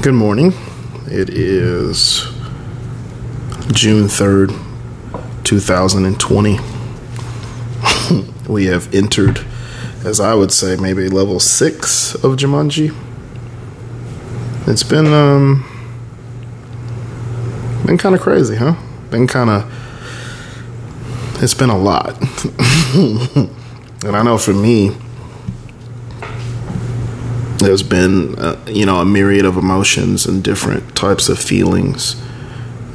Good morning. It is June 3rd, 2020. we have entered, as I would say, maybe level six of Jumanji. It's been, um, been kind of crazy, huh? Been kind of, it's been a lot. and I know for me, there's been uh, you know a myriad of emotions and different types of feelings.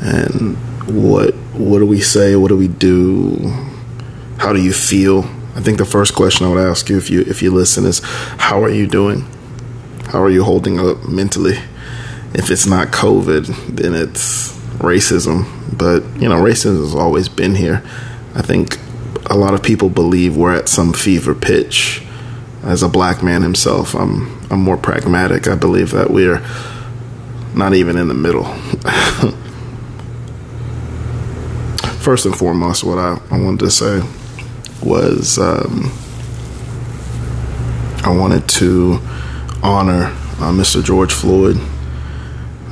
And what what do we say? What do we do? How do you feel? I think the first question i would ask you if you if you listen is how are you doing? How are you holding up mentally? If it's not covid then it's racism. But you know racism has always been here. I think a lot of people believe we're at some fever pitch. As a black man himself, I'm I'm more pragmatic. I believe that we're not even in the middle. First and foremost, what I, I wanted to say was um, I wanted to honor uh, Mr. George Floyd,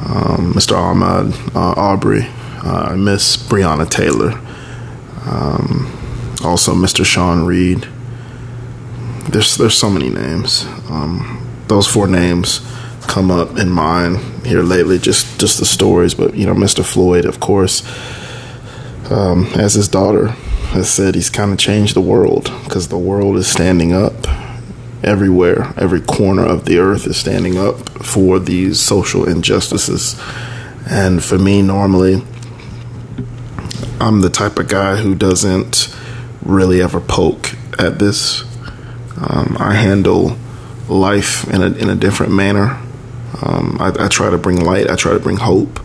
um, Mr. Ahmaud uh, Arbery, uh, Miss Breonna Taylor, um, also Mr. Sean Reed there's there's so many names. Um, those four names come up in mind here lately. Just just the stories, but you know, Mr. Floyd, of course, um, as his daughter has said, he's kind of changed the world because the world is standing up everywhere. Every corner of the earth is standing up for these social injustices. And for me, normally, I'm the type of guy who doesn't really ever poke at this um, I handle life in a in a different manner. Um, I, I, try to bring light. I try to bring hope,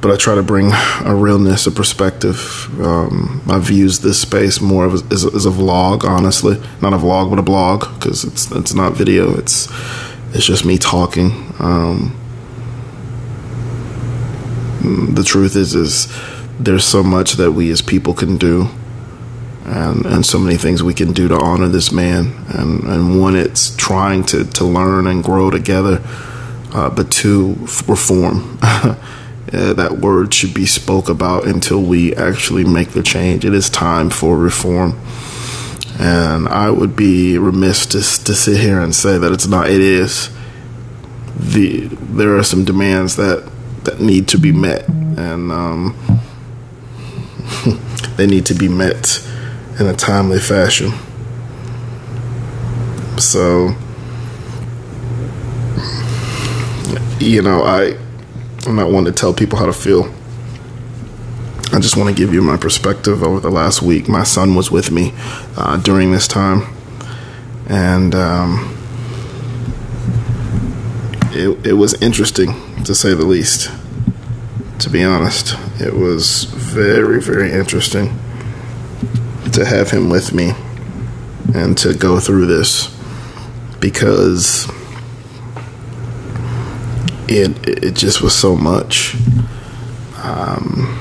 but I try to bring a realness, a perspective. Um, I've used this space more of as, as, a vlog, honestly, not a vlog, but a blog because it's it's not video. It's it's just me talking. Um, the truth is, is there's so much that we as people can do and, and so many things we can do to honor this man. And, and one, it's trying to, to learn and grow together, uh, but two, reform. that word should be spoke about until we actually make the change. It is time for reform. And I would be remiss to, to sit here and say that it's not. It is. The there are some demands that that need to be met, and um, they need to be met in a timely fashion. So, you know, I I'm not one to tell people how to feel. I just want to give you my perspective over the last week. My son was with me uh, during this time, and um, it it was interesting to say the least. To be honest, it was very very interesting to have him with me and to go through this because it it just was so much. Um,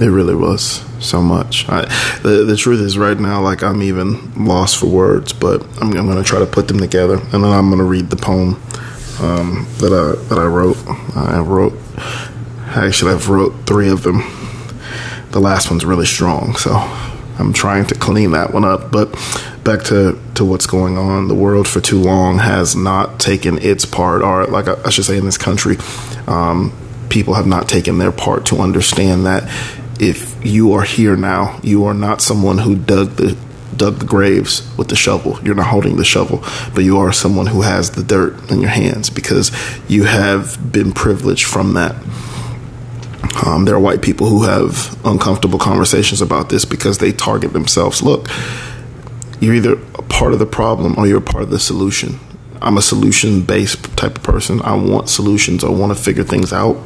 it really was so much. I, the the truth is, right now, like I'm even lost for words, but I'm, I'm going to try to put them together, and then I'm going to read the poem um, that I that I wrote. I wrote. Actually, I've wrote three of them the last one's really strong. So I'm trying to clean that one up. But back to, to what's going on, the world for too long has not taken its part, or like I, should say, in this country, um, people have not taken their part to understand that if you are here now, you are not someone who dug the dug the graves with the shovel. You're not holding the shovel, but you are someone who has the dirt in your hands because you have been privileged from that. Um, there are white people who have uncomfortable conversations about this because they target themselves. Look, you're either a part of the problem or you're a part of the solution. I'm a solution based type of person. I want solutions. I want to figure things out.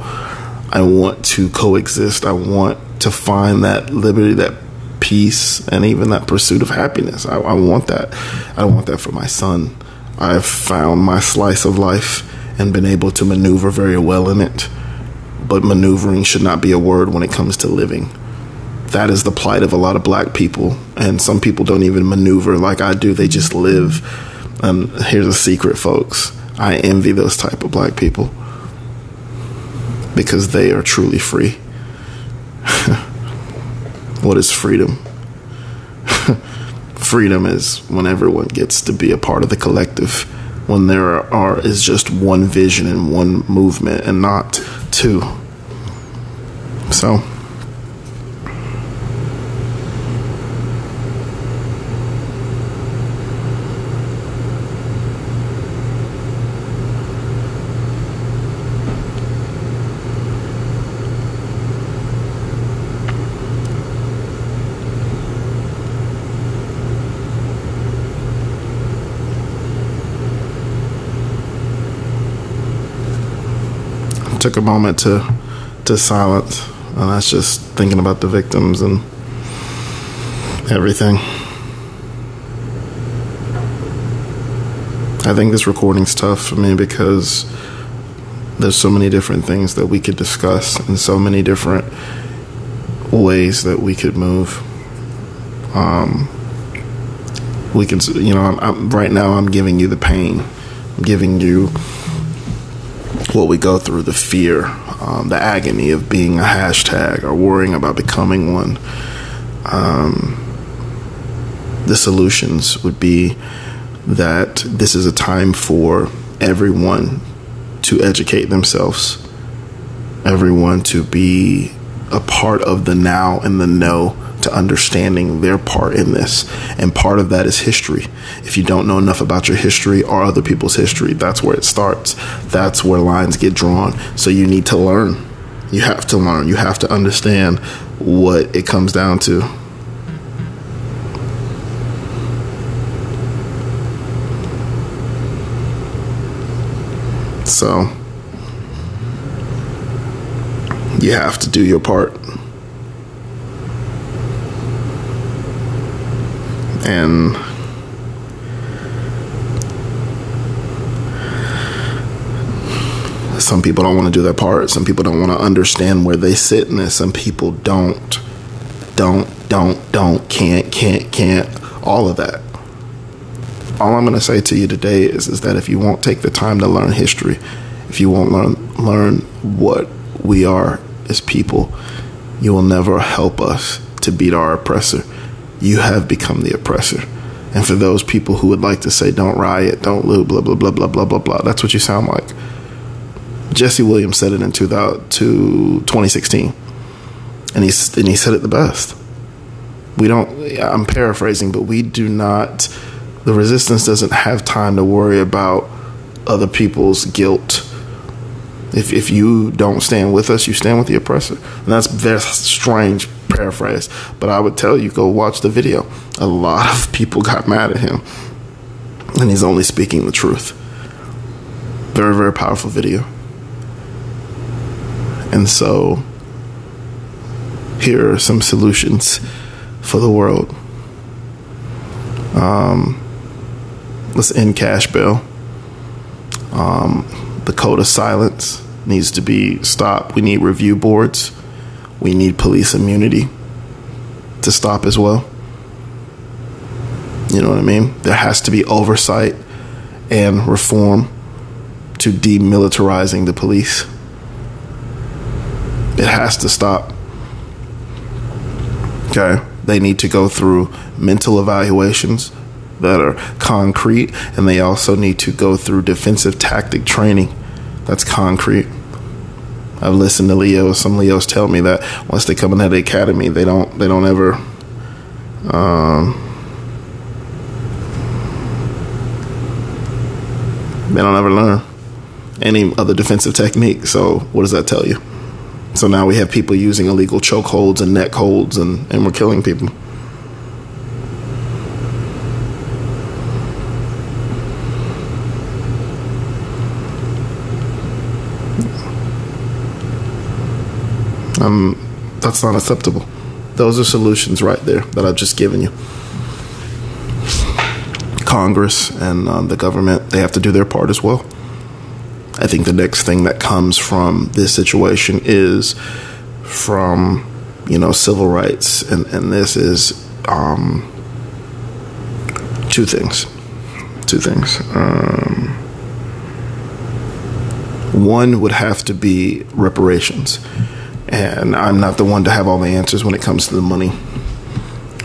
I want to coexist. I want to find that liberty, that peace, and even that pursuit of happiness. I, I want that. I want that for my son. I've found my slice of life and been able to maneuver very well in it but maneuvering should not be a word when it comes to living. That is the plight of a lot of black people, and some people don't even maneuver like I do. They just live. And here's a secret, folks. I envy those type of black people because they are truly free. what is freedom? freedom is when everyone gets to be a part of the collective, when there are is just one vision and one movement and not two. So. Took a moment to to silence, and that's just thinking about the victims and everything. I think this recording's tough for me because there's so many different things that we could discuss and so many different ways that we could move. Um, we can, you know, I'm, I'm, right now I'm giving you the pain, I'm giving you what we go through the fear, um, the agony of being a hashtag or worrying about becoming one. Um, the solutions would be that this is a time for everyone to educate themselves, everyone to be a part of the now and the know to understanding their part in this. And part of that is history. If you don't know enough about your history or other people's history, that's where it starts. That's where lines get drawn. So you need to learn. You have to learn. You have to understand what it comes down to. So you have to do your part. And some people don't want to do their part some people don't want to understand where they sit in this some people don't don't don't don't can't can't can't all of that. All i'm going to say to you today is is that if you won't take the time to learn history if you won't learn learn what we are as people you will never help us to beat our oppressor you have become the oppressor. And for those people who would like to say, don't riot, don't loot, blah, blah, blah, blah, blah, blah, blah, that's what you sound like. Jesse Williams said it in 2016. And he, and he said it the best. We don't, I'm paraphrasing, but we do not, the resistance doesn't have time to worry about other people's guilt. If, if you don't stand with us, you stand with the oppressor. And that's very strange paraphrase, but I would tell you go watch the video. A lot of people got mad at him, and he's only speaking the truth. Very, very powerful video. And so, here are some solutions for the world. Um, let's end cash bail. Um, the code of silence needs to be stopped. We need review boards we need police immunity to stop as well. You know what I mean? There has to be oversight and reform to demilitarizing the police. It has to stop. Okay? They need to go through mental evaluations that are concrete, and they also need to go through defensive tactic training that's concrete. I've listened to Leo. Some Leos tell me that once they come into the academy, they don't they don't ever. Um, they don't ever learn any other defensive technique. So what does that tell you? So now we have people using illegal chokeholds and neck holds, and, and we're killing people. That's not acceptable. Those are solutions right there that I've just given you. Congress and um, the government, they have to do their part as well. I think the next thing that comes from this situation is from, you know, civil rights. And, and this is um, two things two things. Um, one would have to be reparations, and I'm not the one to have all the answers when it comes to the money.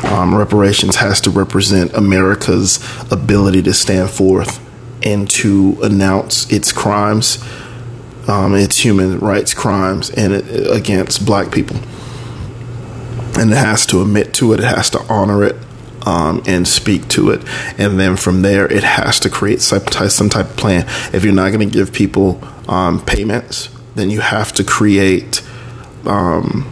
Um, reparations has to represent America's ability to stand forth and to announce its crimes, um, its human rights crimes, and it, against black people. And it has to admit to it. It has to honor it. Um, and speak to it, and then from there, it has to create some type, some type of plan. If you're not going to give people um, payments, then you have to create um,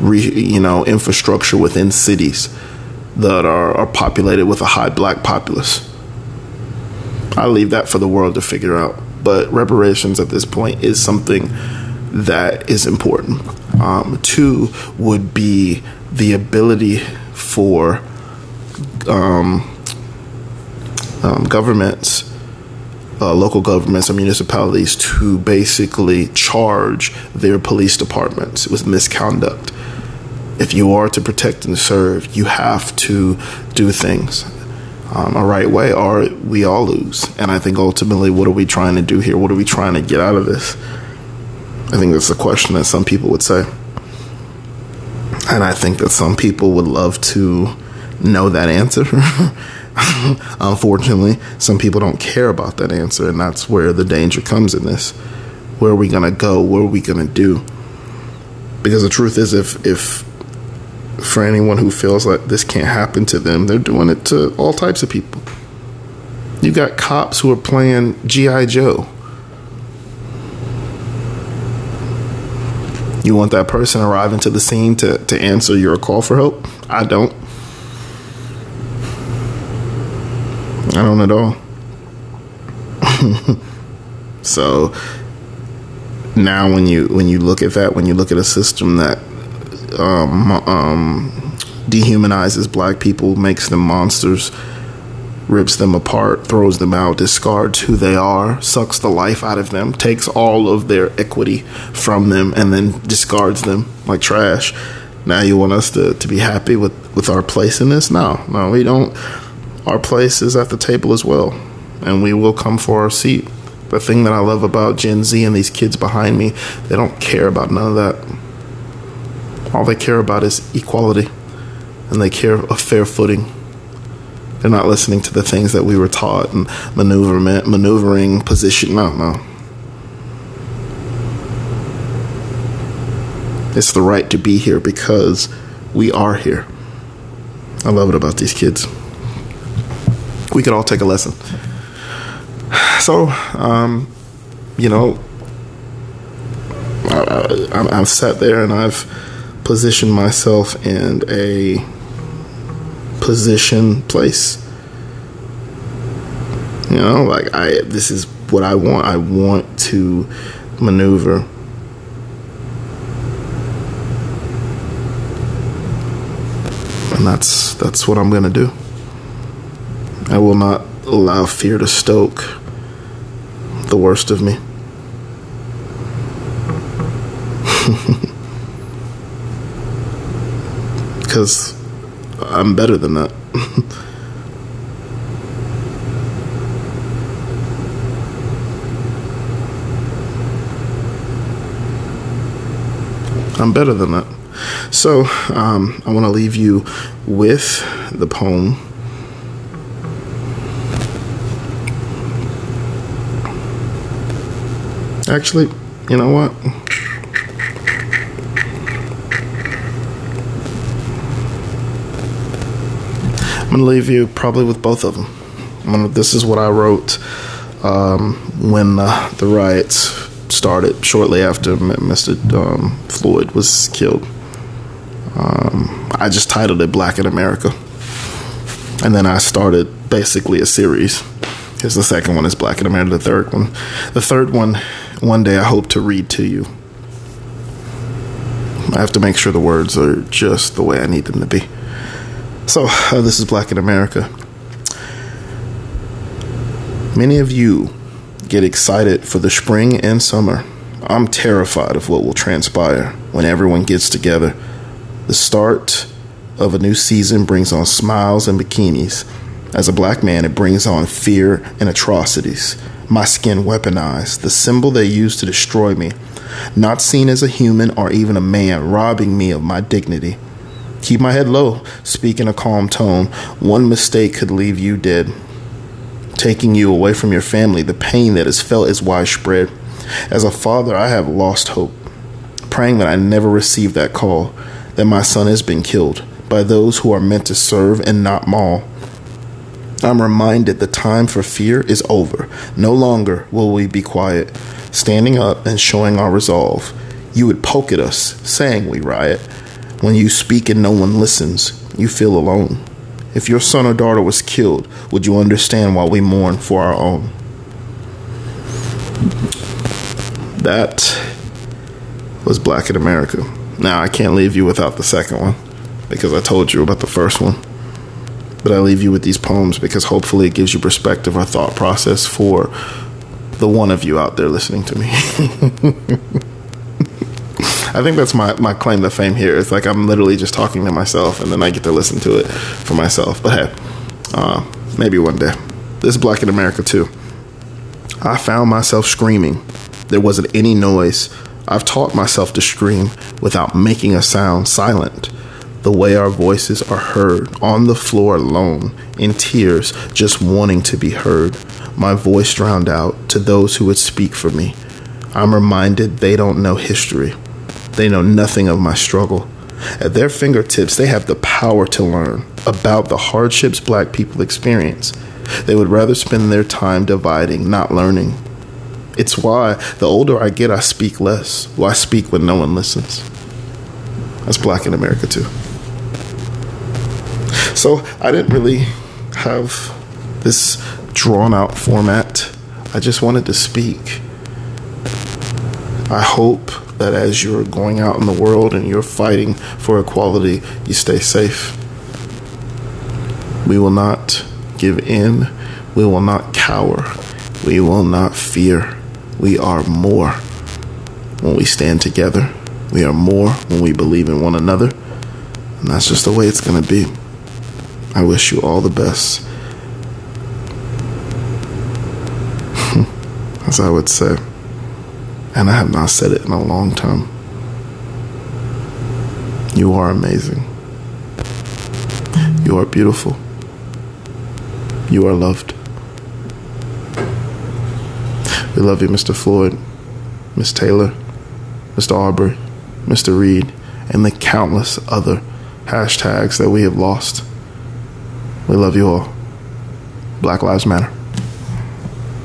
re, you know, infrastructure within cities that are, are populated with a high black populace. I leave that for the world to figure out. But reparations at this point is something that is important. Um, two would be the ability for um, um, governments, uh, local governments, or municipalities to basically charge their police departments with misconduct if you are to protect and serve, you have to do things um, a right way, or we all lose. And I think ultimately, what are we trying to do here? What are we trying to get out of this? I think that's the question that some people would say. And I think that some people would love to know that answer. Unfortunately, some people don't care about that answer, and that's where the danger comes in this. Where are we going to go? What are we going to do? Because the truth is, if if for anyone who feels like this can't happen to them, they're doing it to all types of people. You got cops who are playing G.I. Joe. You want that person arriving to the scene to, to answer your call for help? I don't. I don't at all. so now when you when you look at that, when you look at a system that um, um, dehumanizes black people, makes them monsters, rips them apart, throws them out, discards who they are, sucks the life out of them, takes all of their equity from them, and then discards them like trash. Now you want us to, to be happy with, with our place in this? No, no, we don't. Our place is at the table as well, and we will come for our seat. The thing that I love about Gen Z and these kids behind me, they don't care about none of that all they care about is equality and they care a fair footing. They're not listening to the things that we were taught and maneuverment, maneuvering position. No, no. It's the right to be here because we are here. I love it about these kids. We could all take a lesson. So, um, you know, I, I've sat there and I've positioned myself in a position place. You know, like I this is what I want. I want to maneuver and that's that's what I'm going to do. I will not allow fear to stoke the worst of me. because I'm better than that. I'm better than that. So, um, I want to leave you with the poem. Actually, you know what? I'm to leave you probably with both of them. Gonna, this is what I wrote um, when uh, the riots started, shortly after Mr. Um, Floyd was killed. Um, I just titled it Black in America. And then I started basically a series. Here's the second one is Black in America, the third one. The third one, one day I hope to read to you. I have to make sure the words are just the way I need them to be. So, uh, this is Black in America. Many of you get excited for the spring and summer. I'm terrified of what will transpire when everyone gets together. The start of a new season brings on smiles and bikinis. As a black man, it brings on fear and atrocities. My skin weaponized, the symbol they used to destroy me. Not seen as a human or even a man, robbing me of my dignity. Keep my head low, speak in a calm tone. One mistake could leave you dead. Taking you away from your family, the pain that is felt is widespread. As a father, I have lost hope, praying that I never receive that call, that my son has been killed by those who are meant to serve and not maul. I'm reminded the time for fear is over. No longer will we be quiet, standing up and showing our resolve. You would poke at us, saying we riot. When you speak and no one listens, you feel alone. If your son or daughter was killed, would you understand why we mourn for our own? That was Black in America. Now, I can't leave you without the second one because I told you about the first one. But I leave you with these poems because hopefully it gives you perspective or thought process for the one of you out there listening to me. I think that's my, my claim to fame here. It's like I'm literally just talking to myself and then I get to listen to it for myself. But hey, uh, maybe one day. This is Black in America too. I found myself screaming. There wasn't any noise. I've taught myself to scream without making a sound silent the way our voices are heard on the floor alone, in tears, just wanting to be heard. My voice drowned out to those who would speak for me. I'm reminded they don't know history. They know nothing of my struggle. At their fingertips, they have the power to learn about the hardships black people experience. They would rather spend their time dividing, not learning. It's why the older I get, I speak less. Why speak when no one listens? That's black in America, too. So I didn't really have this drawn out format. I just wanted to speak. I hope that as you're going out in the world and you're fighting for equality, you stay safe. We will not give in. We will not cower. We will not fear. We are more when we stand together. We are more when we believe in one another. And that's just the way it's going to be. I wish you all the best. As I would say. And I have not said it in a long time. You are amazing. You are beautiful. You are loved. We love you, Mr. Floyd, Miss Taylor, Mr. Arbery, Mr. Reed, and the countless other hashtags that we have lost. We love you all. Black Lives Matter.